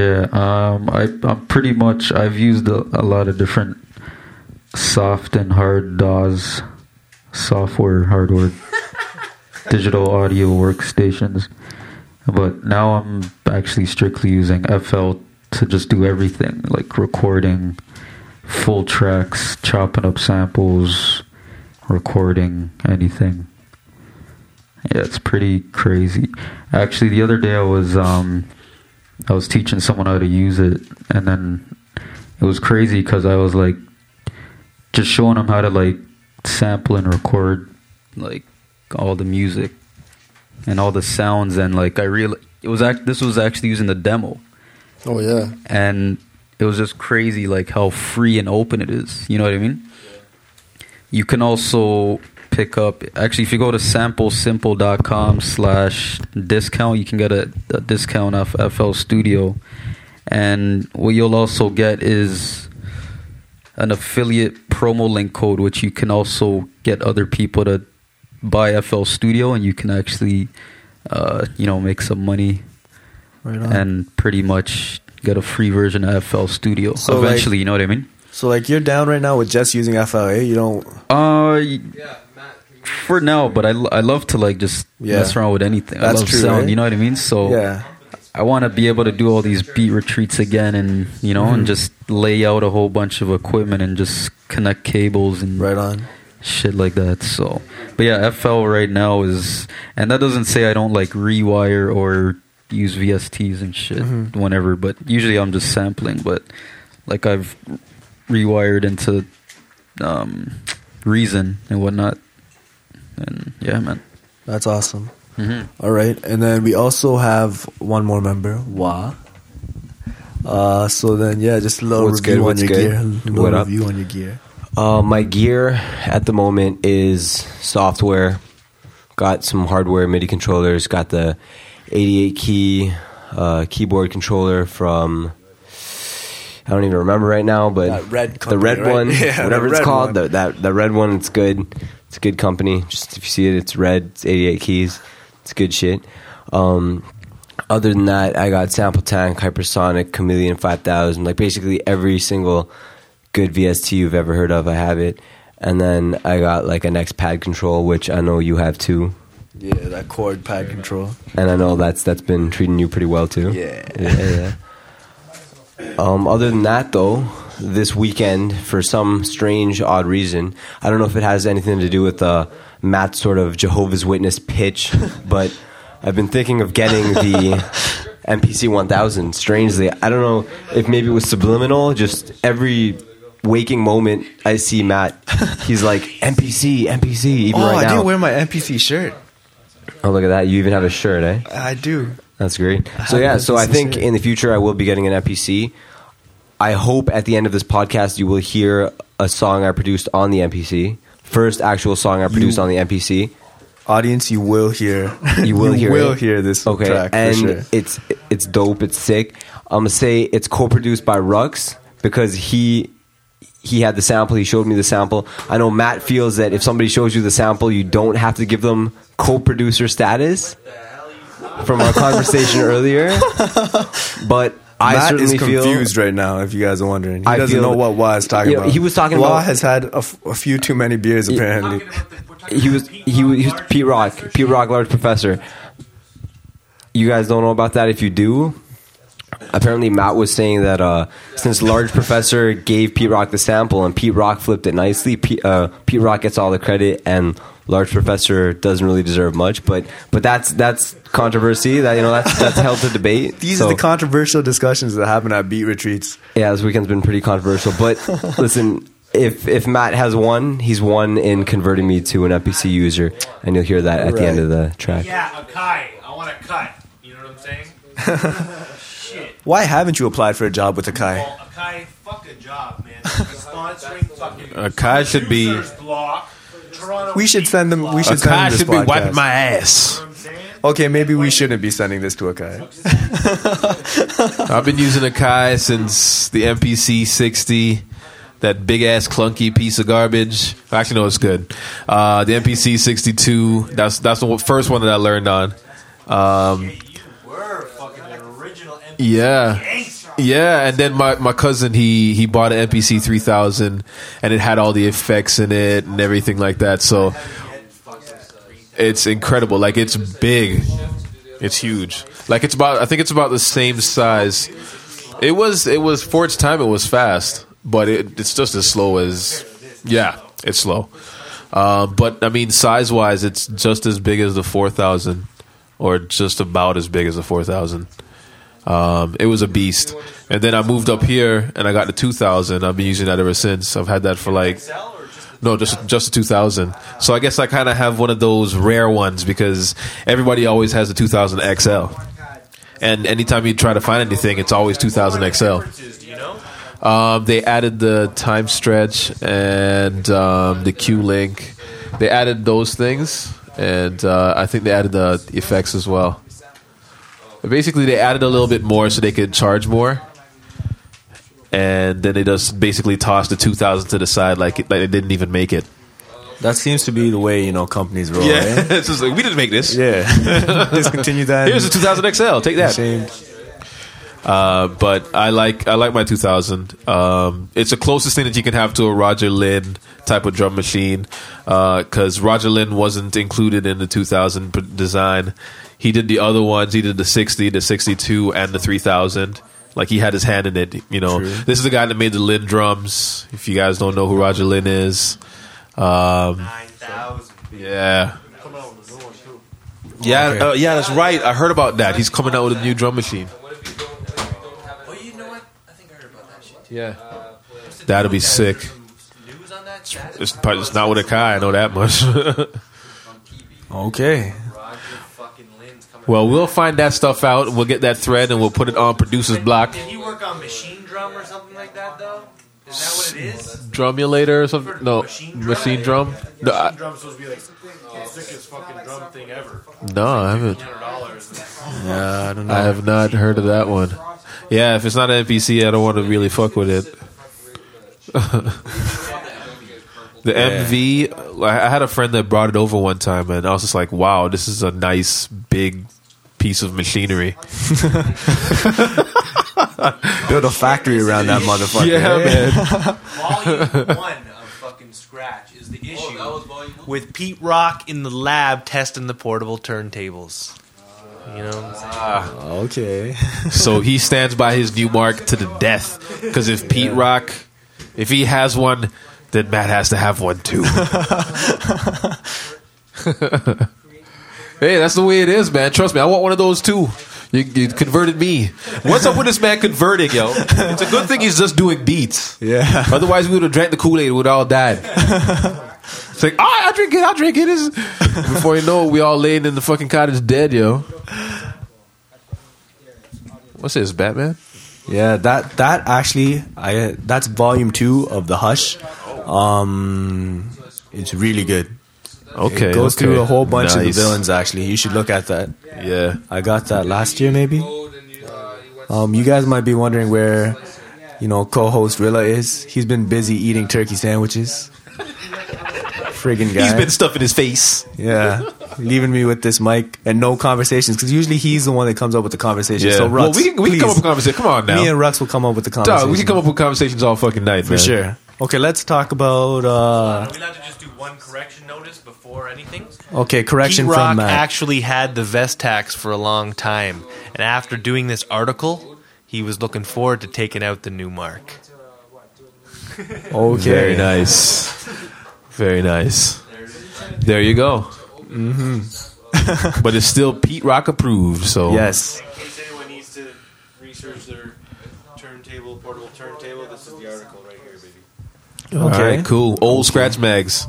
Yeah, um, I, I'm pretty much. I've used a, a lot of different soft and hard DAWs, software, hardware, digital audio workstations, but now I'm actually strictly using FL to just do everything, like recording full tracks, chopping up samples, recording anything. Yeah, it's pretty crazy. Actually, the other day I was um, I was teaching someone how to use it, and then it was crazy because I was like just showing them how to like sample and record like all the music and all the sounds, and like I real it was act this was actually using the demo, Oh yeah. and it was just crazy like how free and open it is. You know what I mean? You can also pick up actually if you go to samplesimple.com slash discount you can get a, a discount off FL Studio and what you'll also get is an affiliate promo link code which you can also get other people to buy FL Studio and you can actually uh, you know make some money Right on. and pretty much get a free version of FL Studio So, like- eventually. you know what I mean? so like you're down right now with just using FLA. You don't. Uh, y- for now, but I, I love to like just Yeah. mess around with anything. That's I love true, sound. right? You know what I mean? So Yeah. I want to be able to do all these beat retreats again, and you know, Mm-hmm. and just lay out a whole bunch of equipment and just connect cables and Right on. shit like that. So, but yeah, FL right now is, and that doesn't say I don't like rewire or use VSTs and shit Mhm. whenever, but usually I'm just sampling. But like I've rewired into um, Reason and whatnot, and yeah, man. That's awesome. hmm All right, and then we also have one more member, Wa. Uh, so then yeah, just a little What's review good, on what's your good? gear. Little What up? review on your gear. Uh, my gear at the moment is software. Got some hardware MIDI controllers. Got the 88 key uh, keyboard controller from. I don't even remember right now, but red the red right? one, Yeah, whatever it's red called, one. the, that the red one, it's good. It's a good company. Just if you see it, it's red. It's 88 keys. It's good shit. Um, other than that, I got Sample Tank, Hypersonic, Chameleon 5000. Like basically every single good VST you've ever heard of, I have it. And then I got like a next pad control, which I know you have too. Yeah, that Korg pad control. And I know that's that's been treating you pretty well too. Yeah. yeah, yeah. Um, other than that, though, this weekend, for some strange, odd reason, I don't know if it has anything to do with uh, Matt's sort of Jehovah's Witness pitch, but I've been thinking of getting the MPC 1000. Strangely, I don't know if maybe it was subliminal. Just every waking moment I see Matt, he's like MPC, MPC. Even Oh, right I now. didn't wear my MPC shirt. oh, look at that! You even have a shirt, eh? I do. That's great. So yeah, so I think in the future I will be getting an MPC. I hope at the end of this podcast you will hear a song I produced on the MPC. First actual song I produced You- on the MPC. Audience, you will hear. You will hear will it. hear this Okay, track and for sure. it's it's dope. It's sick. I'm gonna say it's co-produced by Rux because he he had the sample. He showed me the sample. I know Matt feels that if somebody shows you the sample, you don't have to give them co-producer status from our conversation earlier. But I Matt certainly is feel confused right now. If you guys are wondering, he I doesn't feel know that- what Wah is talking You know, about. he was talking Wah about- has had a, f- a few too many beers apparently. he was he was, he was P Rock P Rock large professor. You guys don't know about that. If you do, apparently Matt was saying that uh, since large professor gave Pete Rock the sample and Pete Rock flipped it nicely, Pete, uh, Pete Rock gets all the credit and large professor doesn't really deserve much. But but that's that's controversy. That you know that's that's held to debate. These So- are the controversial discussions that happen at beat retreats. yeah, this weekend's been pretty controversial. But listen, if if Matt has won, he's won in converting me to an MPC user, and you'll hear that at the end of the track. Yeah, Akai. I want a cut. You know what I'm saying? Shit. Why haven't you applied for a job with Akai? Well, Akai, fuck a job, man. Sponsoring fucking. Akai should be- Block. We should send them. We should A send them this should be podcast. wiping my ass. Okay, maybe we shouldn't be sending this to Akai. I've been using Akai since the MPC 60, that big ass clunky piece of garbage. Actually, no, it's good. Uh, the MPC 62, that's that's the first one that I learned on. Um, You were fucking an original MC yeah. Yeah, and then my, my cousin he he bought an MPC three thousand, and it had all the effects in it and everything like that. So it's incredible. Like it's big, it's huge. Like it's about I think it's about the same size. It was it was for its time it was fast, but it, it's just as slow as yeah, it's slow. Uh, but I mean, size wise, it's just as big as the four thousand, or just about as big as the four thousand. Um, it was a beast. And then I moved up here and I got the 2000. I've been using that ever since. I've had that for like no, just just the 2000. So I guess I kind of have one of those rare ones because everybody always has the 2000 XL. And anytime you try to find anything, it's always 2000 XL. Um, they added the time stretch and um, the Q link. They added those things, and uh, I think they added the effects as well. Basically, they added a little bit more so they could charge more, and then they just basically tossed the two thousand to the side like it, like they didn't even make it. That seems to be the way you know companies roll. Yeah, eh? it's just like we didn't make this. yeah. Discontinue that. Here's the 2000 XL. Take that. Shame. Uh, but I like I like my 2000. Um, it's the closest thing that you can have to a Roger Linn type of drum machine because Roger Linn wasn't included in the 2000 design. He did the other ones. He did the 60, the 62, and the 3000. Like he had his hand in it. You know, True. this is the guy that made the Linn drums. If you guys don't know who Roger Linn is, um, 9,000. yeah. Yeah, uh, yeah, that's right. I heard about that. He's coming out with a new drum machine. Oh, you know what? I think I heard about that shit. Yeah, that'll be sick. News on that? That It's, probably- it's not with Akai. I know that much. Okay. Roger fucking Linn's coming. Well, we'll find that stuff out. We'll get that thread and we'll put it on producer's block. Did he work on machine drum or something like that though? Is that what it is? Drumulator or something? No, machine drum. No, I, drum's supposed to be like the sickest fucking drum thing ever. no, I haven't. Yeah, I don't know. I have not heard of that one. Yeah, if it's not an MPC, I don't want to really fuck with it. the MV, I I had a friend that brought it over one time, and I was just like, "Wow, this is a nice big piece of machinery." Build a factory around that motherfucker. Yeah, man. Volume one of fucking Scratch is the oh, issue with Pete Rock in the lab testing the portable turntables. You know, what ah. Okay. So he stands by his Numark to the death. Because if Pete Rock, if he has one, then Matt has to have one too. hey, that's the way it is, man. Trust me, I want one of those too. You, you converted me. What's up with this man converting, yo? It's a good thing he's just doing beats. Yeah. Otherwise, we would have drank the Kool Aid. We would all died. It's like, oh, I drink it. I drink it. It's- Before you know it, we all laying in the fucking cottage dead, yo. What's this, Batman? Yeah, that that actually, I that's volume two of the Hush. Um, it's really good. Okay, it goes okay. through a whole bunch of the villains. Actually, you should look at that. Yeah. I got that last year, maybe. Um, you guys might be wondering where, you know, co-host Rilla is. He's been busy eating turkey sandwiches. Friggin' guy. He's been stuffing his face. yeah, leaving me with this mic and no conversations because usually he's the one that comes up with the conversation. Yeah. So Rux, well, we can, we can come up with a conversation. Come on now. me and Rux will come up with the conversation. Dog, we can come up with conversations all fucking night, for man. sure. Okay, let's talk about. Uh, Are we allowed to just do one correction notice before anything? okay, correction Pete from Rock Matt. actually had the Vestax for a long time, and after doing this article, he was looking forward to taking out the Numark. okay, Very nice. Very nice. There you go. Mm-hmm. but it's still Pete Rock approved, so Yes. In case anyone needs to research their turntable, portable turntable, this is the article right here, baby. All Okay. right, cool. Old scratch mags,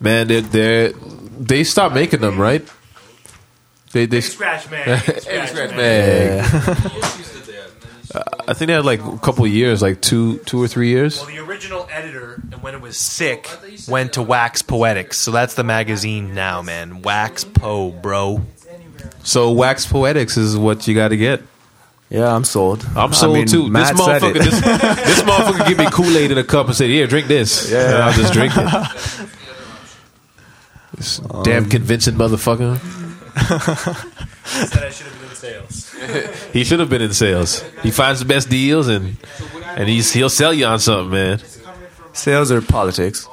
man. They they they stopped making them, right? They they Scratch man. Every scratch mag. I think they had like a couple of years, like two two or three years. Well, the original editor, and when it was sick, went to Wax Poetics. So that's the magazine now, man. Wax Po, bro. So Wax Poetics is what you got to get. Yeah, I'm sold. I'm I sold mean, too. Matt this motherfucker, this, this motherfucker, give me Kool Aid in a cup and said, "Here, drink this." Yeah, and I'll just drink it. This damn convincing motherfucker. Said I should have been in sales. he should have been in sales. He finds the best deals and and he's he'll sell you on something, man. Sales or politics?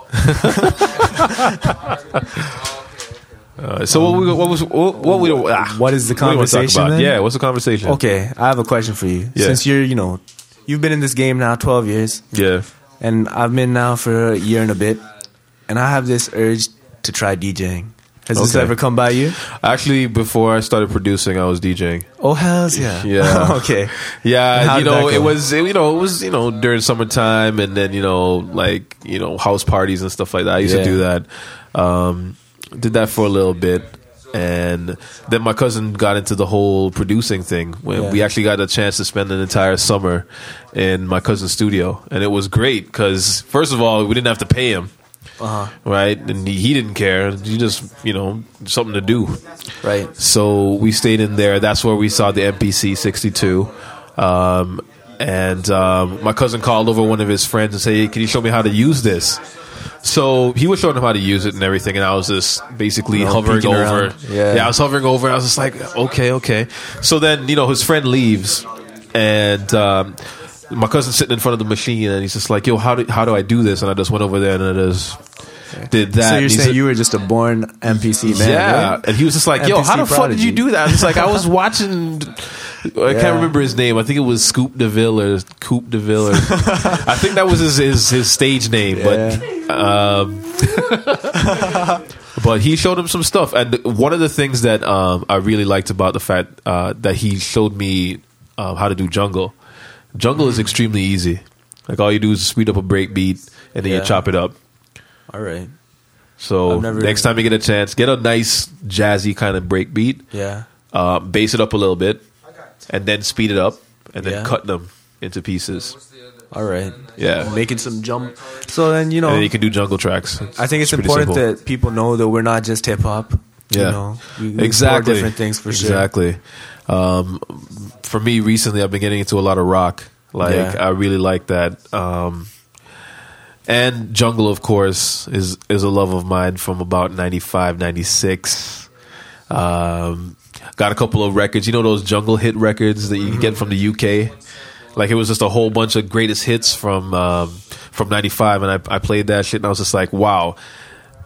Uh, so what, we, what was what, what we ah, What is the what do you wanna talk conversation? Yeah, what's the conversation? Okay, I have a question for you. Yeah. Since you're, you know, you've been in this game now 12 years, Yeah. and I've been now for a year and a bit, and I have this urge to try DJing. Has this ever come by you? Actually, before I started producing, I was DJing. Oh hells yeah! Yeah. okay. Yeah, you know, it was it, you know it was you know during summertime and then you know like you know house parties and stuff like that. I used Yeah. to do that. Um, did that for a little bit, and then my cousin got into the whole producing thing. When Yeah. we actually got a chance to spend an entire summer in my cousin's studio, and it was great because first of all we didn't have to pay him. Uh-huh. Right, and he, he didn't care. He just, you know, something to do. Right. So we stayed in there. That's where we saw the MPC 62. Um, and um, my cousin called over one of his friends and said, hey, Can you show me how to use this? So he was showing him how to use it and everything. And I was just basically You know, hovering over. around. Yeah. I was hovering over. I was just like, Okay, okay. So then, you know, his friend leaves. And. Um, my cousin's sitting in front of the machine, and he's just like, "Yo, how do how do I do this?" And I just went over there and I just did that. So you're saying said- you were just a born MPC man? yeah, right? and he was just like, "Yo, how the MPC fuck did you do that?" It's like I was watching. I Yeah. can't remember his name. I think it was Scoop Deville or Coop Deville. Or, I think that was his his, his stage name, but um, but he showed him some stuff. And one of the things that um, I really liked about the fact uh, that he showed me uh, how to do jungle. Jungle is extremely easy. Like all you do is speed up a break beat and then Yeah. you chop it up. All right. So never- next time you get a chance, get a nice jazzy kind of break beat, Yeah. uh, bass it up a little bit, and then speed it up, and then Yeah. cut them into pieces. All right. Yeah, Making some jump. So then you know, then you can do jungle tracks. I think it's pretty important simple. that people know that we're not just hip hop. Yeah, You know, we, we exactly different things for sure. Exactly. Um, for me, recently, I've been getting into a lot of rock. Like Yeah. I really like that. Um, and jungle, of course, is is a love of mine from about 95, 96. Um, got a couple of records. You know those jungle hit records that you can get from the UK. Like it was just a whole bunch of greatest hits from um, from '95, and I, I played that shit, and I was just like, wow,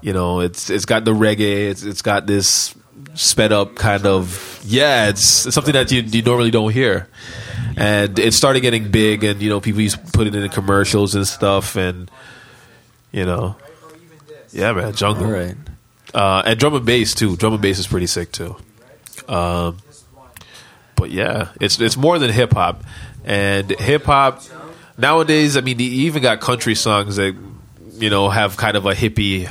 you know, it's it's got the reggae, it's it's got this sped up kind of yeah, it's, it's something that you you normally don't hear, and it started getting big, and you know, people used to put it in commercials and stuff, and you know, yeah, man, jungle, All right. uh, and drum and bass too. Drum and bass is pretty sick too. Um, but yeah, it's it's more than hip hop, and hip hop nowadays. I mean, you even got country songs that you know have kind of a hippie,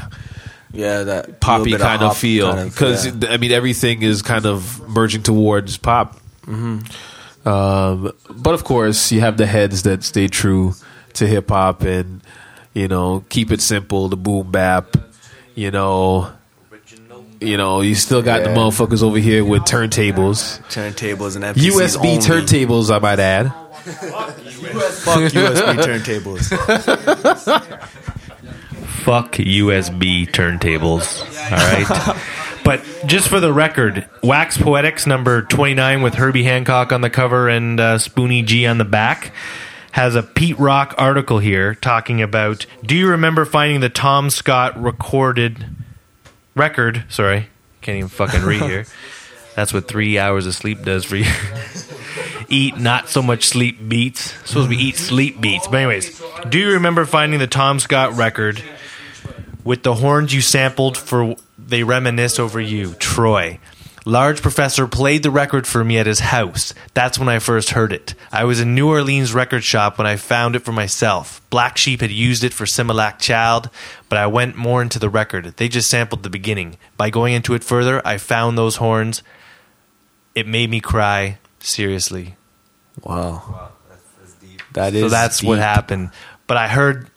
Yeah, that poppy kind of, feel kind of, because yeah. I mean everything is kind of merging towards pop. Mm-hmm. Um, but of course, you have the heads that stay true to hip hop and you know keep it simple, the boom bap, you know. You know, you still got the motherfuckers over here with turntables. turntables and MPCs USB only. turntables, I might add. Fuck USB turntables. Fuck USB turntables. All right. but just for the record, Wax Poetics number 29 with Herbie Hancock on the cover and uh, Spoonie G on the back has a Pete Rock article here talking about do you remember finding the Tom Scott recorded record? Sorry, can't even fucking read here. That's what three hours of sleep does for you. eat not so much sleep beats. Supposed to be eat sleep beats. But anyways, do you remember finding the Tom Scott record with the horns you sampled for They Reminisce Over You, Troy? Large Professor played the record for me at his house. That's when I first heard it. I was in New Orleans record shop when I found it for myself. Black Sheep had used it for Similak Child, but I went more into the record. They just sampled the beginning. By going into it further, I found those horns. It made me cry. Seriously. Wow. That is so that's what happened. But I heard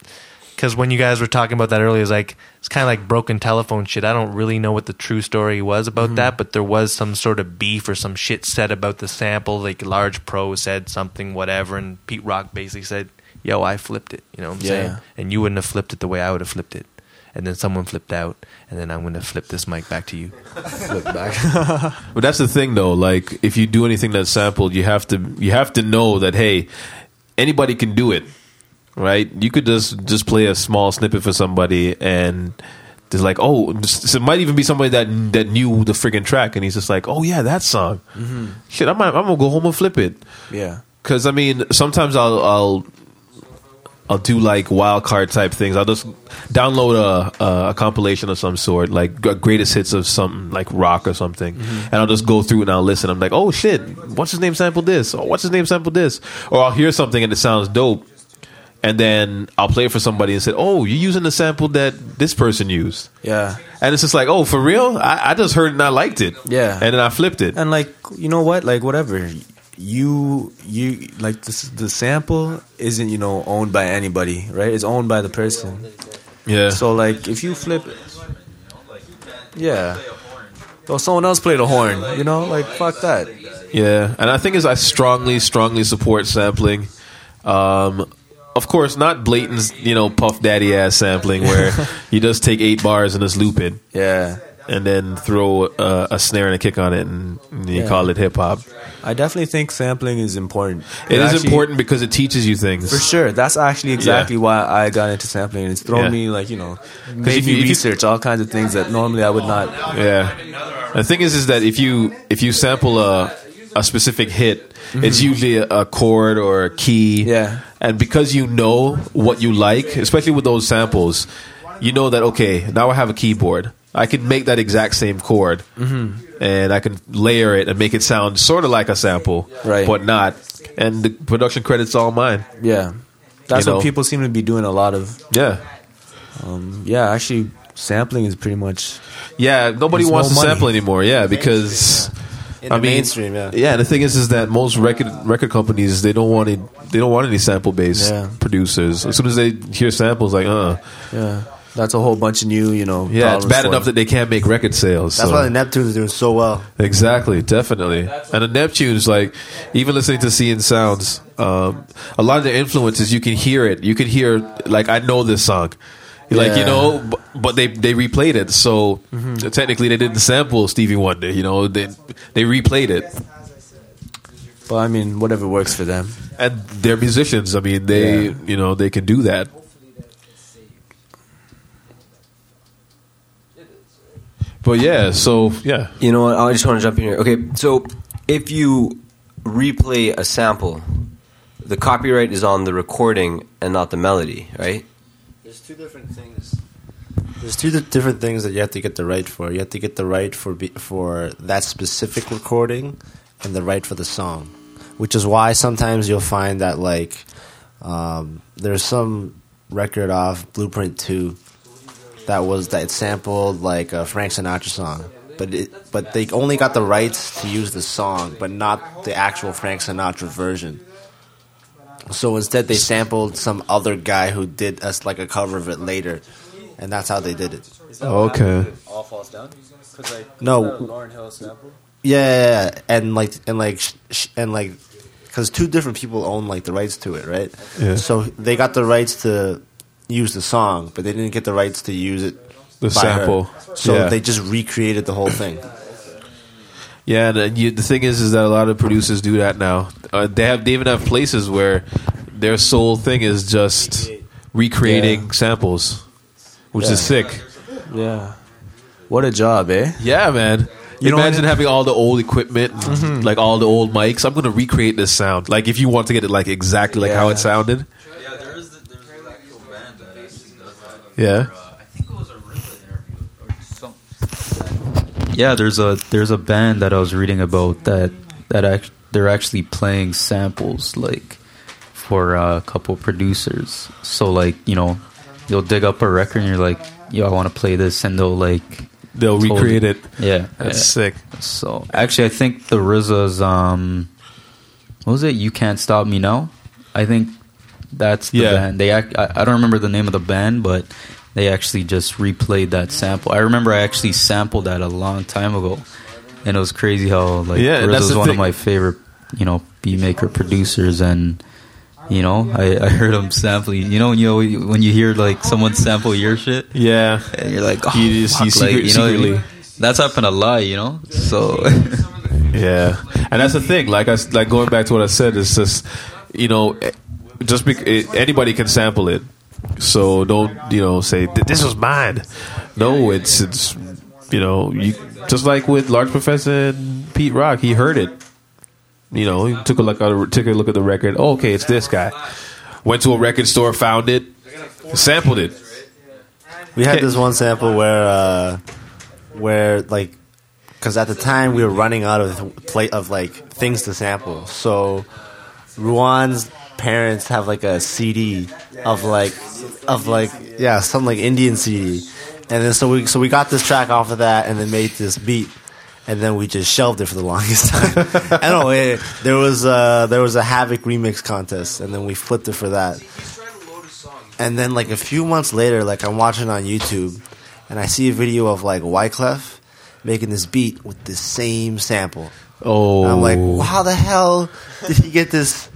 because when you guys were talking about that earlier, it's like it's kind of like broken telephone shit. I don't really know what the true story was about Mm-hmm. that, but there was some sort of beef or some shit said about the sample. Like Large Pro said something, whatever, and Pete Rock basically said, "Yo, I flipped it." You know what I'm Yeah. saying? And you wouldn't have flipped it the way I would have flipped it. and then someone flipped out, and then I'm gonna flip this mic back to you. Flip back. But that's the thing, though. Like, if you do anything that's sampled, you have to you have to know that hey, anybody can do it, right? You could just just play a small snippet for somebody, and there's like, oh, it might even be somebody that that knew the friggin' track, and he's just like, oh yeah, that song. Mm-hmm. Shit, I might, I'm gonna go home and flip it. yeah. Because I mean, sometimes I'll I'll I'll do like wild card type things. I'll just download a a, a compilation of some sort, like greatest hits of something like rock or something, mm-hmm. and I'll just go through and I'll listen. I'm like, oh shit, what's his name sampled this? Or what's his name sampled this? Or I'll hear something and it sounds dope, and then I'll play it for somebody and say, oh, you're using the sample that this person used. Yeah. And it's just like, oh, for real? I, I just heard it and I liked it. Yeah. And then I flipped it. And like, you know what? Like, whatever. You you like this, the sample isn't you know owned by anybody, right? It's owned by the person. Yeah. So like, if you flip, yeah. Well, someone else played a horn. You know, like fuck that. Yeah, and I think is I strongly, strongly support sampling. Um, of course, not blatant, you know, puff daddy ass sampling where you just take eight bars and just loop it, Yeah. and then throw a, a snare and a kick on it, and you Yeah. call it hip hop. I definitely think sampling is important. It is actually- important because it teaches you things. For sure. That's actually exactly Yeah. why I got into sampling. It's thrown Yeah. me like, you know, made me you- if you- research all kinds of things that normally I would not. Yeah. The thing is, is that if you if you sample a a specific hit, it's usually a, a chord or a key. Mm-hmm. Yeah. And because you know what you like, especially with those samples, you know that okay, now I have a keyboard. I can make that exact same chord, Mm-hmm. and I can layer it and make it sound sort of like a sample, Right. But not. And the production credit's all mine. Yeah. That's You know. what people seem to be doing a lot of. Yeah. Yeah, actually, sampling is pretty much. Yeah, nobody wants no to money. sample anymore. Yeah, because In I the mean, mainstream, yeah. Yeah, the thing is, is that most record record companies they don't want it. They don't want any sample based Yeah. producers. As soon as they hear samples, like, uh, Yeah. That's a whole bunch of new, you know. yeah, it's bad enough that they can't make record sales. That's so- why the Neptunes is doing so well. Exactly, definitely. And the Neptunes, like even listening to Seeing Sounds, um, a lot of their influences, you can hear it. You can hear like I know this song, like you know, but, but they they replayed it. So mm-hmm. technically, they didn't sample Stevie Wonder. You know, they they replayed it. But I mean, whatever works for them. And they're musicians. I mean, they Yeah. you know they can do that. But yeah, so yeah, You know what? I just want to jump in here. Okay, so if you replay a sample, the copyright is on the recording and not the melody, right? There's two different things. There's two di- different things that you have to get the right for. You have to get the right for be, for that specific recording, and the right for the song. Which is why sometimes you'll find that like um, there's some record off Blueprint Two that was that sampled like a Frank Sinatra song, but it, but they only got the rights to use the song, but not the actual Frank Sinatra version. So instead, they sampled some other guy who did us like a cover of it later, and that's how they did it. okay. All falls down. No. Lauryn Hill sample. Yeah, yeah, yeah. and like and like sh- sh- and like because two different people own like the rights to it, right? Yeah. So they got the rights to use the song, but they didn't get the rights to use it. The by her. sample. So Yeah. they just recreated the whole thing. Yeah, and uh, you, the thing is, is that a lot of producers do that now. Uh, they have, they even have places where their sole thing is just recreating Yeah. samples, which Yeah. is sick. Yeah. What a job, eh? Yeah, man. You know Imagine what- having all the old equipment, and, like all the old mics. I'm gonna recreate this sound. Like if you want to get it like exactly like how Yeah. it sounded. Yeah, there is the, there's an actual band that actually does that. Yeah. Uh, I think it was a Ripley interview or some. Yeah, there's a there's a band that I was reading about that that act, they're actually playing samples like for uh, a couple producers. So like you know, you'll dig up a record and you're like, yo, I want to play this, and they'll like They'll recreate you. it. yeah, That's yeah. sick. So actually, I think the RZA's um, what was it? You can't stop me now. I think that's the Yeah. band. They act, I, I don't remember the name of the band, but they actually just replayed that sample. I remember I actually sampled that a long time ago, and it was crazy how like Yeah, that's one thing. of my favorite, you know, beat maker producers, and You know, I, I heard him sampling. You know, when you when you hear like someone sample your shit, Yeah. and you're like, oh, You just- you fuck, like, you know, secretly- that's happened a lot. You know, so Yeah, and that's the thing. Like I like going back to what I said. It's just you know, eh, just bec- eh, anybody can sample it. So don't you know say this was mine. No, it's it's you know you just like with Large Professor and Pete Rock. He heard it. You know, he took a look at took a look at the record. Oh, okay, it's this guy. Went to a record store, found it, sampled it. We had this one sample where, uh, where like, because at the time we were running out of plate of like things to sample. So, Ruan's parents have like a CD of like, of like, yeah, some like Indian CD, and then so we so we got this track off of that, and then made this beat. And then we just shelved it for the longest time. I don't know. It, there was a, there was a Havoc remix contest, and then we flipped it for that. And then like a few months later, like I'm watching on YouTube, and I see a video of like Wyclef making this beat with the same sample. Oh, And I'm like, oh. how the hell did he get this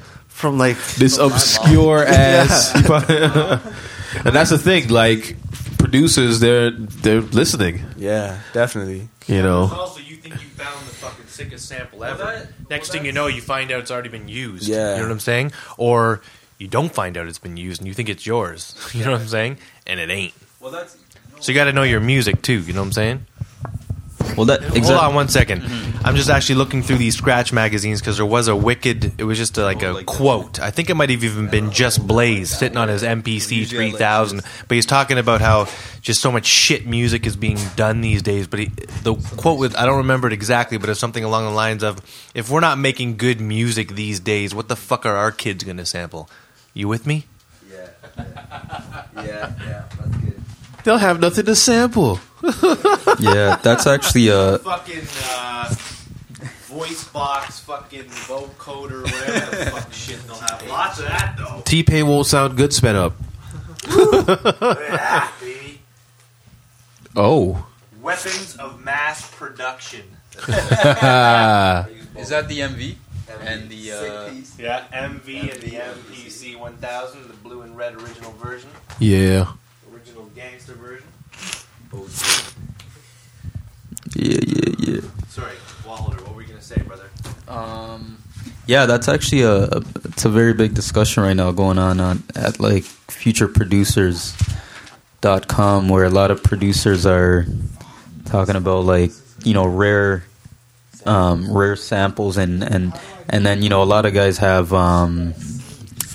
from like? this obscure ass. and that's the thing. Like producers, they're they're listening. Yeah, definitely. You know. Also, you think you found the fucking sickest sample ever. Next thing you know, you find out it's already been used. Yeah. You know what I'm saying? Or you don't find out it's been used and you think it's yours. You know what I'm saying? And it ain't. Well, that's So you got to know your music too. You know what I'm saying? Well, that Hold exactly. on one second. I'm just actually looking through these scratch magazines because there was a wicked. It was just a, like a quote. I think it might have even been just Blaze sitting on his MPC 3000. But he's talking about how just so much shit music is being done these days. But he, the quote with I don't remember it exactly, but it's something along the lines of, "If we're not making good music these days, what the fuck are our kids going to sample?" You with me? yeah, yeah, yeah. Good. They'll have nothing to sample. yeah, that's actually a Fucking uh, voice box, fucking vocoder, whatever the fuck shit they'll have. Lots of that though. T Pain won't sound good sped up. baby. Oh. Weapons of mass production. is that the MV and the uh, Yeah, MV and the MPC 1000, the blue and red original version, Yeah. Original gangster version. yeah yeah yeah. Sorry, Waller, what were you gonna say, brother? Um, yeah, that's actually a it's a very big discussion right now going on, on at like futureproducers.com where a lot of producers are talking about like you know rare um, rare samples and and and then you know a lot of guys have um,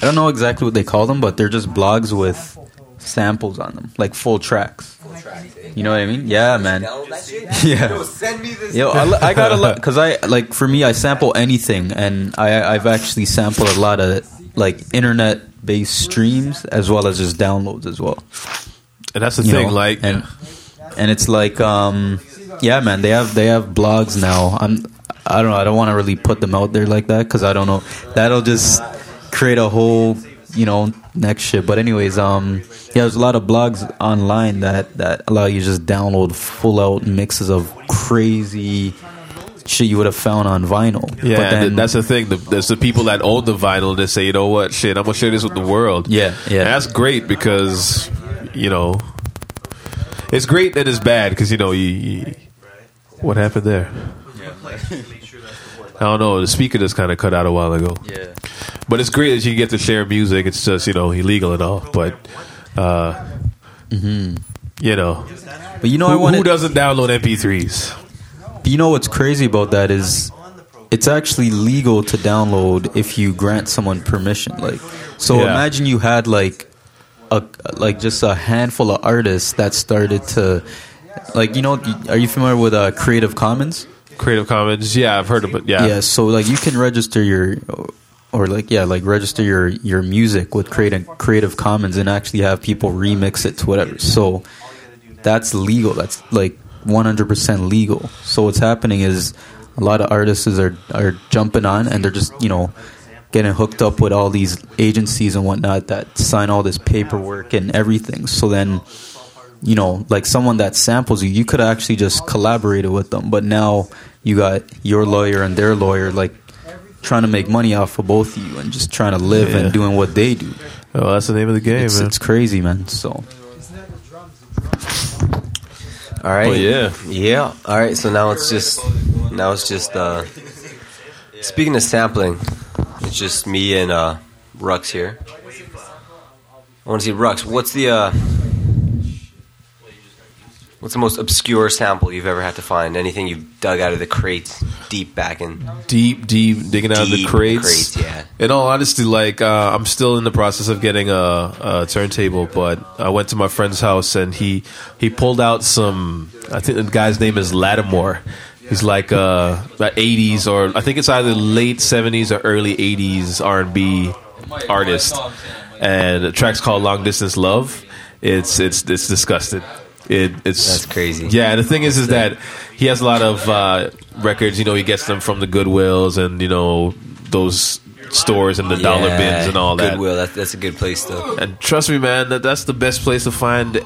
I don't know exactly what they call them, but they're just blogs with samples on them, like full tracks. You know what I mean? Yeah, man. Yeah. send me this. Yo, I, I got a lot because I like for me, I sample anything, and I I've actually sampled a lot of like internet based streams as well as just downloads as well. And that's the you thing, know? like and and it's like um yeah, man, they have they have blogs now. I'm I don't know, I don't want to really put them out there like that because I don't know that'll just create a whole you know next shit. But anyways, um yeah, there's a lot of blogs online that that allow you to just download full out mixes of crazy shit you would have found on vinyl. Yeah, but then, that's the thing. The, there's the people that own the vinyl that say, you know what, shit, I'm gonna share this with the world. Yeah, yeah. And that's great because, you know, it's great and it's bad because you know you, you- what happened there. I don't know. The speaker just kind of cut out a while ago. yeah. But it's great that you get to share music. It's just you know illegal and all, but uh, you know, But you know, I who, wanted who doesn't download MP3s? You know what's crazy about that is it's actually legal to download if you grant someone permission. Like, so Yeah. imagine you had like a like just a handful of artists that started to like you know are you familiar with uh, Creative Commons? Creative Commons. Yeah, I've heard of it. Yeah. Yeah, so like you can register your or like yeah, like register your your music with Creative Creative Commons and actually have people remix it to whatever. So that's legal. That's like 100% legal. So what's happening is a lot of artists are are jumping on and they're just, you know, getting hooked up with all these agencies and whatnot that sign all this paperwork and everything. So then you know, like someone that samples you, you could actually just collaborated with them. But now you got your lawyer and their lawyer, like trying to make money off of both of you and just trying to live Yeah. and doing what they do. Oh, that's the name of the game, It's, man. it's crazy, man. So All right. But yeah. Yeah. All right. So now it's just now it's just uh, speaking of sampling, it's just me and uh, Rux here. I want to see Rux. What's the uh, what's the most obscure sample you've ever had to find? Anything you've dug out of the crates deep back in? deep, deep digging out of the Deep crates. crates, yeah. In all honesty, like uh, I'm still in the process of getting a, a turntable, but I went to my friend's house and he he pulled out some. I think the guy's name is Latimore. He's like uh, about 80s or I think it's either late 70s or early 80s R&B artist, and the track's called "Long Distance Love." It's it's it's disgusting. It, it's That's crazy. Yeah, the thing is, is that he has a lot of uh, records. You know, he gets them from the Goodwills and you know those stores and the dollar Yeah, bins and all that. Goodwill. That, that's a good place though. And trust me, man, that that's the best place to find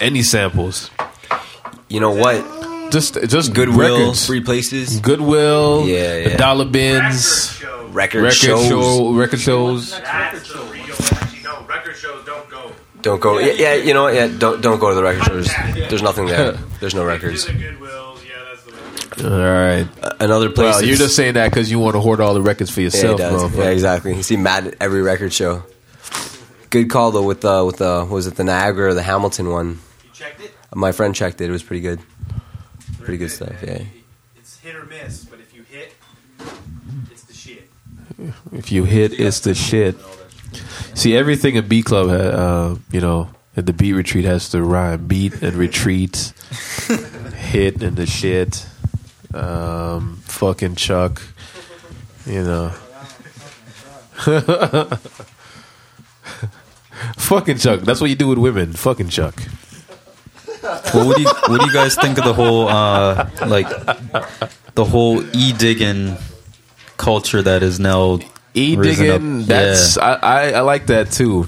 any samples. You know what? Just just Goodwill, records. free places, Goodwill, Yeah, the yeah. dollar bins, record, record shows. show, record shows. That's the real. Actually, no. Record shows don't go. Don't. Yeah, yeah, you know what? Yeah, don't don't go to the record stores. There's nothing there. There's no records. The Goodwills. Yeah, that's the. All right. Another place. Well, you're that's- just saying that because you want to hoard all the records for Yeah, he yourself, does. motherfucker. Yeah, exactly. You see Matt at every record show. Good call though with uh, with uh, was it the Niagara or the Hamilton one? You checked it. My friend checked it. It was pretty good. Pretty good stuff. Yeah. It's hit or miss, but if you hit, it's the shit. If you hit, it's the shit. See, everything in B Club, ha- uh, you know, at the beat retreat has to rhyme. Beat and retreat, hit and the shit, um, fucking Chuck, you know. fucking Chuck. That's what you do with women. Fucking Chuck. Well, what do you what do you guys think of the whole uh, like the whole e digging culture that is now E risen digging. That's yeah. I, I I like that too.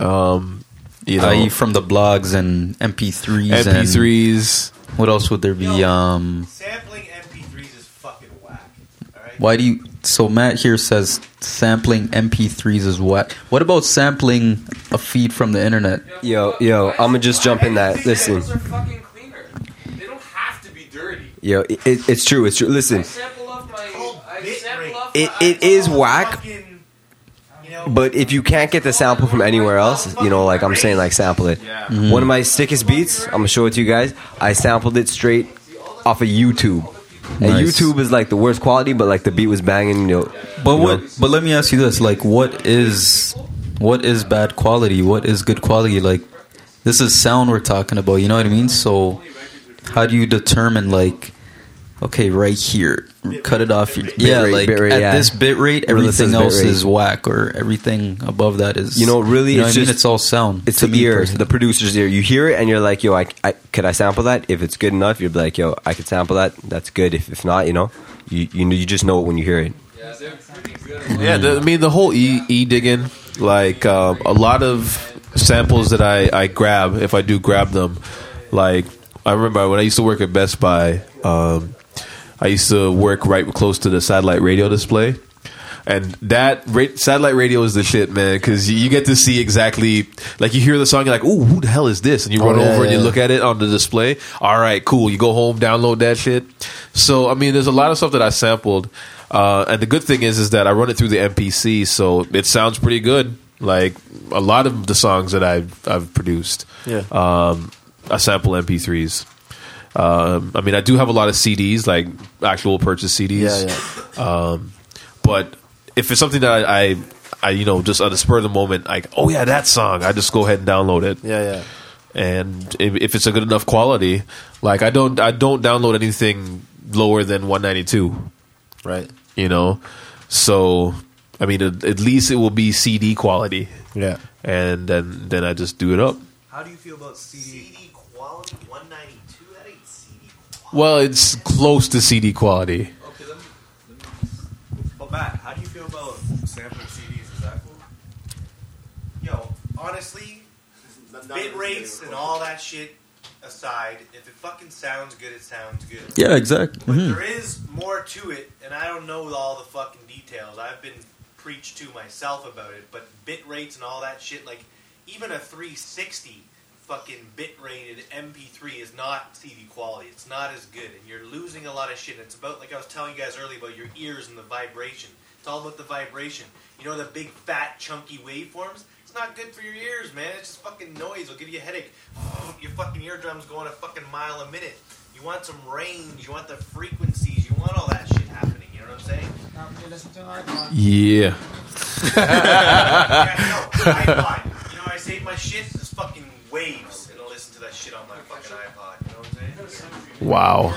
Um, you know, i.e. from the blogs and MP3s. MP3s. And what else would there be? Um, Sampling MP3s is fucking whack. All right. why do you? So Matt here says sampling MP3s is what? What about sampling a feed from the internet? Yo, yo, I'm gonna just jump in that. Listen, Samples are fucking cleaner. They don't have to be dirty. yo, it, it- it's true. It's true. Listen, Sample off my. I bit sample rate. off it, it is whack. Fucking, you know, But if you can't get the sample from anywhere else, you know, like I'm saying, like sample it. One of my sickest beats, I'm gonna show it to you guys. I sampled it straight off of YouTube. And Nice. YouTube is like the worst quality, but like the beat was banging. You know, But you what? know. But let me ask you this: like, what is what is bad quality? What is good quality? Like, this is sound we're talking about. You know what I mean? So, how do you determine like, okay, right here, cut it off? Your, yeah, rate, like bit rate, at yeah. this bit rate, everything bit else rate. is whack, or everything above that is. You know, really, you know it's what I mean? just- It's all sound. It's to the me ear, personally. the producer's ear. You hear it and you're like, yo, I, I, could I sample that? If it's good enough, you'd be like, yo, I could sample that. That's good. If, if not, you know, you, you know, you just know it when you hear it. Yeah, the, I mean the whole e e digging, like um, a lot of samples that I I grab if I do grab them, like I remember when I used to work at Best Buy, um, I used to work right close to the satellite radio display. And that ra- satellite radio is the shit, man, because you get to see exactly like you hear the song, you're like, "Ooh, who the hell is this?" And you run yeah, over and you yeah. look at it on the display. All right, cool. You go home, download that shit. So I mean, there's a lot of stuff that I sampled, uh, and the good thing is, is that I run it through the MPC, so it sounds pretty good. Like a lot of the songs that I've I've produced, Yeah. um, I sample MP3s. Um, I mean, I do have a lot of CDs, like actual purchase CDs. Yeah, Um, but if it's something that I, I, I, you know, just on the spur of the moment, like, oh yeah, that song, I just go ahead and download it. yeah, yeah. And if, if it's a good enough quality, like I don't, I don't download anything lower than 192. Right. You know, so I mean, at, at least it will be CD quality, Yeah. and then then I just do it up. How do you feel about CD? CD quality 192. That ain't CD quality. Well, it's close to CD quality. Okay, let me. But Matt, how do you feel about sampling CDs? Is that cool? Yo, honestly, bit rates and all that shit. aside, if it fucking sounds good, it sounds good. Yeah, exactly. But Mhm. there is more to it, and I don't know all the fucking details. I've been preached to myself about it, but bit rates and all that shit, like even a 360 fucking bit rated MP3 is not CD quality. It's not as good, and you're losing a lot of shit. It's about like I was telling you guys earlier about your ears and the vibration. It's all about the vibration. You know the big fat chunky waveforms. It's not good for your ears, man. It's just fucking noise. It'll give you a headache. Your fucking eardrums going a fucking mile a minute. You want some range. You want the frequencies. You want all that shit happening. You know what I'm saying? Yeah. yeah, no, iPod. You know, I save my shit. Just fucking waves, and I listen to that shit on my fucking iPod. You know what I'm saying? Wow.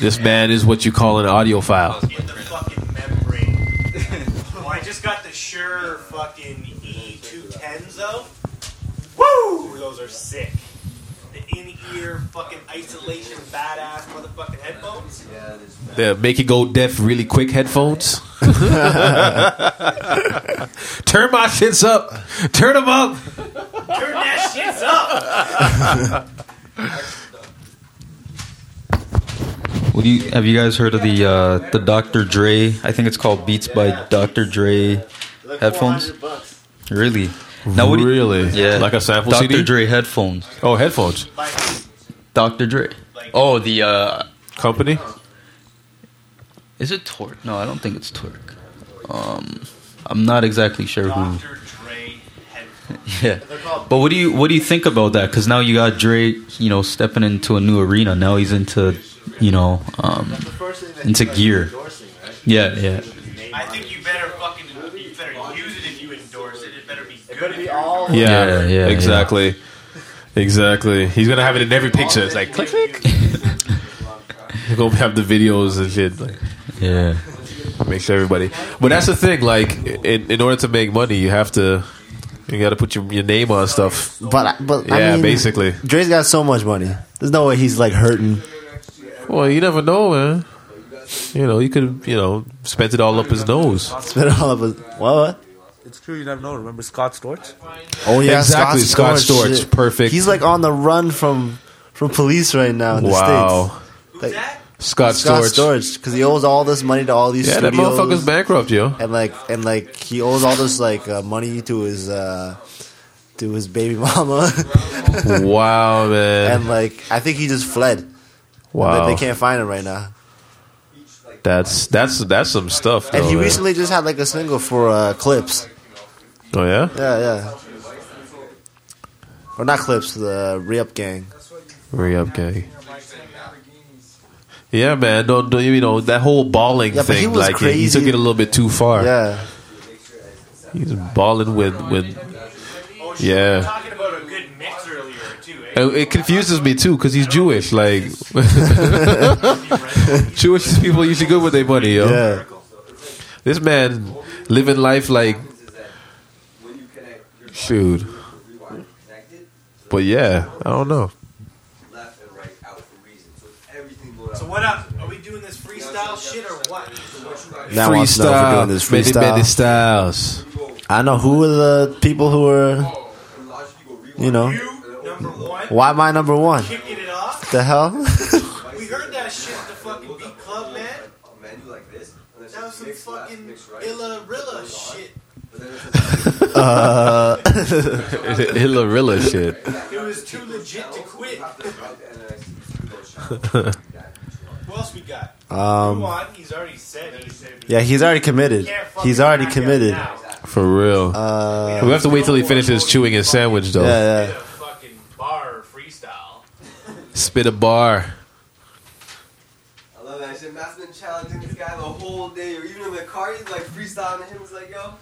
This man is what you call an audiophile. In the fucking membrane. oh, I just got the Shure fucking E210s though. Woo! Those are sick. The in-ear fucking isolation badass motherfucking headphones. The make it go deaf really quick headphones. Turn my shits up. Turn them up. Turn that shits up. What do you have you guys heard of the uh, the Dr. Dre? I think it's called Beats by Dr. Dre headphones. Really? Now what do you- Really? yeah, Like a sample Dr. CD? Dre headphones. Oh, headphones. Dr. Dre. Oh, the uh, company. Is it Torque? No, I don't think it's Torque. Um, I'm not exactly sure who. Yeah, but what do you what do you think about that? Because now you got Drake, you know, stepping into a new arena. Now he's into, you know, um, into gear. Yeah, yeah. I think you better fucking you better use it if you endorse it. It better be good. It better be all. Yeah, Yeah, yeah, exactly. Exactly. He's gonna have it in every picture. It's like click click. He's gonna have the videos and shit. Like, yeah. Make sure everybody. But that's the thing. Like, in, in order to make money, you have to. You got to put your, your name on stuff. But but yeah, I mean, basically. Dre's got so much money. There's no way he's like hurting. Well, you never know, man. You know, you could, you know, spent it all up his nose. Spent it all up his what? It's true. You never know. Remember Scott Storch? Oh yeah, Exactly, Scott Storch, shit. perfect. He's like on the run from from police right now in the Wow. states. Like, Scott Scott Storch. Storch because he owes all this money to all these Yeah, that motherfucker's bankrupt, yo. and like and like he owes all this like uh, money to his uh to his baby mama. wow, man. and like I think he just fled. Wow. They, they can't find him right now. That's that's that's some stuff. Though, And he man. recently just had like a single for uh, Clipse. Oh yeah. Yeah, yeah. Or not Clipse, the Re-Up Gang. Hurry up, gang. Yeah, man. Don't, don't you know that whole balling Yeah, but he thing? was like he- he took it a little bit too far. Yeah. He's balling with with. Yeah. Talking about a good mix earlier too. Eh? And It confuses me too because he's Jewish. Like Jewish people usually good with their money, yo. Yeah. This man living life like shoot. But yeah, I don't know. So what up? Are we doing this freestyle shit or what? Now wants to know if we're doing this Many, freestyle. many styles. I know who are the people who are, you know, why am I number one? Kicking it off. The hell? We heard that shit at the fucking beat club, man. That was some fucking illa rilla shit. uh, Hillarilla shit. It was too legit to quit. Who else we got? Um, Go. He's already said. He yeah, he's already committed. He's already committed. For real. Uh, we have to wait till he finishes chewing his sandwich, though. Yeah, yeah. fucking bar freestyle. Spit a bar. I love that shit. Matt's been challenging this guy the whole day, or even in the car, he's like freestyling him. He's like, yo.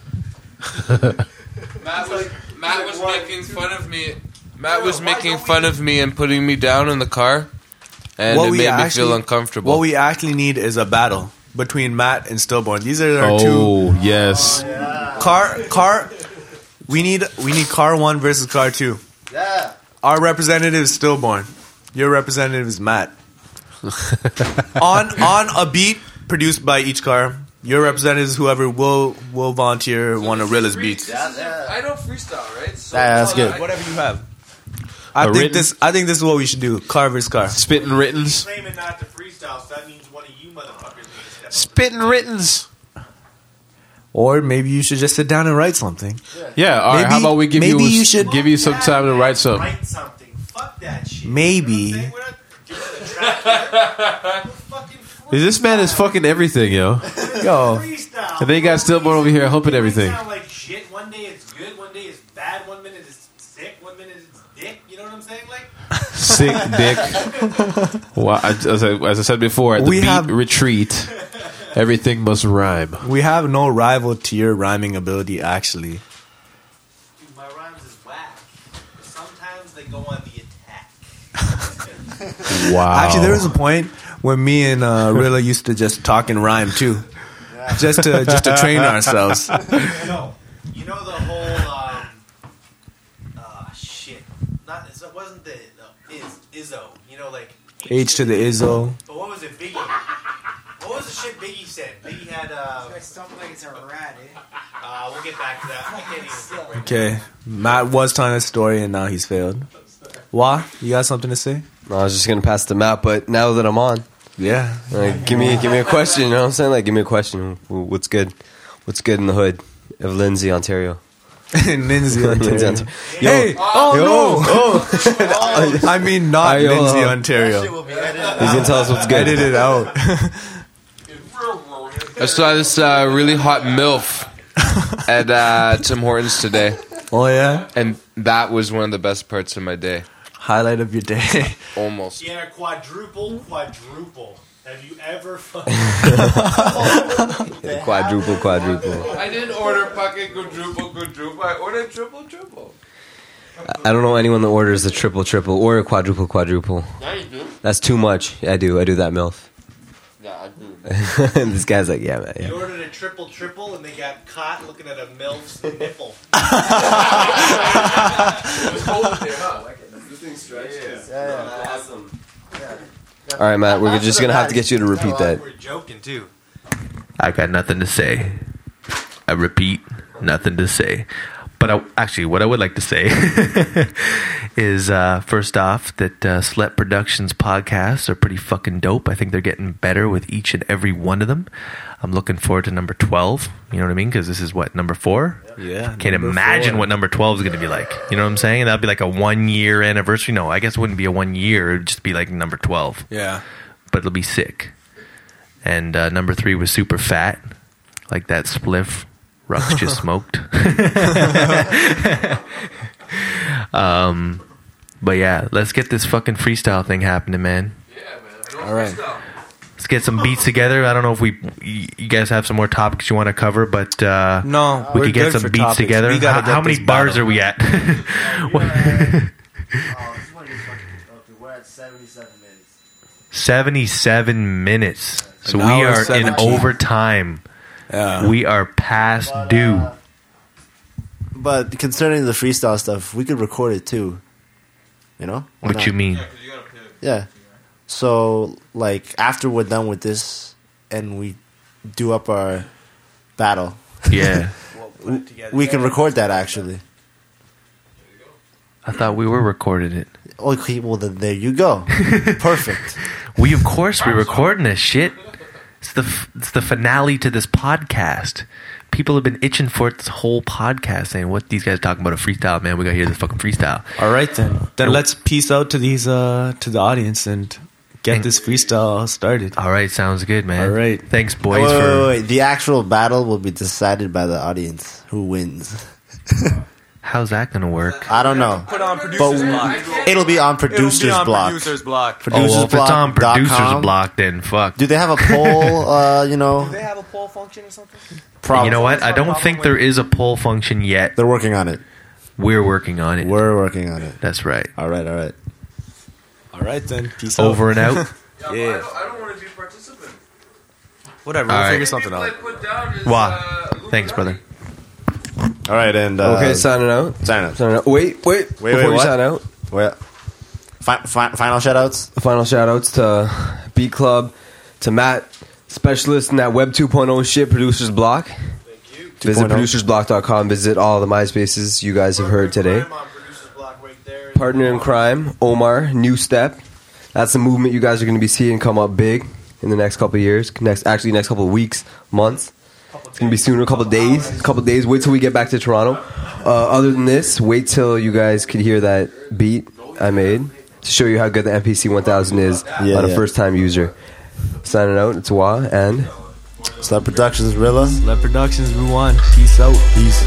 Matt was Matt was making fun of me. Matt was making fun of me and putting me down in the car, and What it we made me actually- feel uncomfortable. What we actually need is a battle between Matt and Stillborn. These are our two Oh, yes. car car. We need we need car one versus car two. Yeah. Our representative is Stillborn. Your representative is Matt. on on a beat produced by each car. Your representative is whoever will will volunteer one of Rilla's beats. Yeah, I don't freestyle, right? So Yeah, that's good. Whatever you have. I A think written- this. I think this is what we should do. Carver's car. Spitting writtens. Claiming not to freestyle, so that means one of you motherfuckers need to step up. Spitting writtens. Or maybe you should just sit down and write something. Yeah. All right. How Maybe- about we give maybe you, you should- give you some time to write something. Write something. Fuck that shit. Maybe. You know what I'm saying? We're not doing the track here. We're fucking This man is fucking everything, yo. Yo. And then you got Stillborn over here humping everything. Sound like shit. One day it's good. One day it's bad. One minute it's sick. One minute it's dick. You know what I'm saying? Like Sick dick. Well, I- as, I, as I said before, at the We beat have- retreat, everything must rhyme. we have no rival to your rhyming ability. Actually, dude, my rhymes is whack. Sometimes they go on the attack. Wow. actually, there was a point when me and uh, Rilla used to just talk and rhyme too, just to just to train ourselves. no, you know the whole um, uh, shit. Not it wasn't the, the is, Izzo. You know, like H to the Izzo. But what was it, Biggie? What was the shit Biggie said? Biggie had uh, Something like it's a rat, eh? uh we'll get back to that. I can't even Okay, Matt was telling a story and now he's failed. Why? You got something to say? No, I was just gonna pass the map, but now that I'm on, Yeah. like, give me give me a question. You know what I'm saying? Like, give me a question. What's good? What's good in the hood of Lindsay, Ontario? Lindsay, Lindsay, Ontario. Ontario. Hey! Oh, no! I mean, not Ayo. Lindsay, That Ontario. shit will be edited. He's gonna tell us what's good. Edit it out. I saw this uh, really hot MILF at uh, Tim Hortons today, oh yeah. and that was one of the best parts of my day. Highlight of your day. Almost. Yeah, quadruple, quadruple. Have you ever fucking Quadruple, quadruple. I didn't order fucking quadruple, quadruple. I ordered triple, triple. I don't know anyone that orders a triple, triple or a quadruple, quadruple. Yeah, you do. That's too much. I do. I do that milf. Yeah, I do. this guy's like, yeah, man. You Yeah. ordered a triple triple and they got caught looking at a MILF's nipple. All right, Matt. We're just gonna have to get you to repeat that. We're joking too. I got nothing to say. I repeat, nothing to say. But I, actually, what I would like to say is uh, first off that uh, Slet Productions podcasts are pretty fucking dope. I think they're getting better with each and every one of them. I'm looking forward to number 12. You know what I mean? Because this is what, number four? Yeah. Can't imagine four. what number 12 is going to be like. You know what I'm saying? That'd be like a one year anniversary. No, I guess it wouldn't be a one year. It would just be like number 12 Yeah. but it'll be sick. And uh, number three was super fat, like that spliff Rux just smoked. um, but yeah, let's get this fucking freestyle thing happening, man. Yeah, man. All right. Let's get some beats together. I don't know if we, you guys have some more topics you want to cover, but uh, No, we we're could get good some beats topics. together. We gotta How, get how many bars battle. are we at? This one is fucking. Okay, we're at 77 minutes. 77 minutes. So An we hour are in overtime. Yeah. We are past But, due. uh, But concerning the freestyle stuff, we could record it too. You know? Why What not? you mean? Yeah. So, like, after we're done with this and we do up our battle, Yeah. we can record that actually. I thought we were recording it. Okay, well, then there you go. Perfect. We of course we're recording this shit. It's the it's the finale to this podcast. People have been itching for it this whole podcast, saying, "What these guys talking about a freestyle, man? We gotta hear this fucking freestyle." All right then. Then let's peace out to these uh to the audience and get this freestyle started. All right, sounds good, man. All right. thanks, boys. wait, for wait, wait. The actual battle will be decided by the audience. Who wins? how's that gonna work? I don't know. Put on producer's block. But it'll be on producer's block. block. Oh, well, if it's on Producersblock.com. producers block, then fuck. Do they have a poll? Uh, you know, Do they have a poll function or something? probably. you know what? I don't think there is a poll function yet. They're working on it. We're working on it. We're working on it. That's right. All right, all right. All right then. Peace out. Over and out. Yeah. I don't want to be a participant. Whatever. All We'll right. figure something out. put down is, Why? uh, Thanks, brother. All right, and uh, Okay, signing out. sign up. Signing out. Wait, wait. Wait, Before wait, we what? sign out, Well, fi- fi- final shout outs. final shout outs to Beat Club, to Matt, specialist in that Web 2.0 shit, Producers Block. Thank you. Visit 2.0. producersblock.com. Visit all the MySpaces you guys have heard today. I'm on producer's block right there. partner in crime, Omar, New Step. That's the movement you guys are going to be seeing come up big in the next couple of years. Next, actually, next couple of weeks, months. It's going to be sooner, a couple of days. A couple of days. Wait till we get back to Toronto. Uh, other than this, wait till you guys could hear that beat I made to show you how good the MPC 1000 is Yeah, on a yeah. first time user. Signing out, it's Wa and. Slap Productions, Rilla. Slap Productions, Ruan. Peace out. Peace.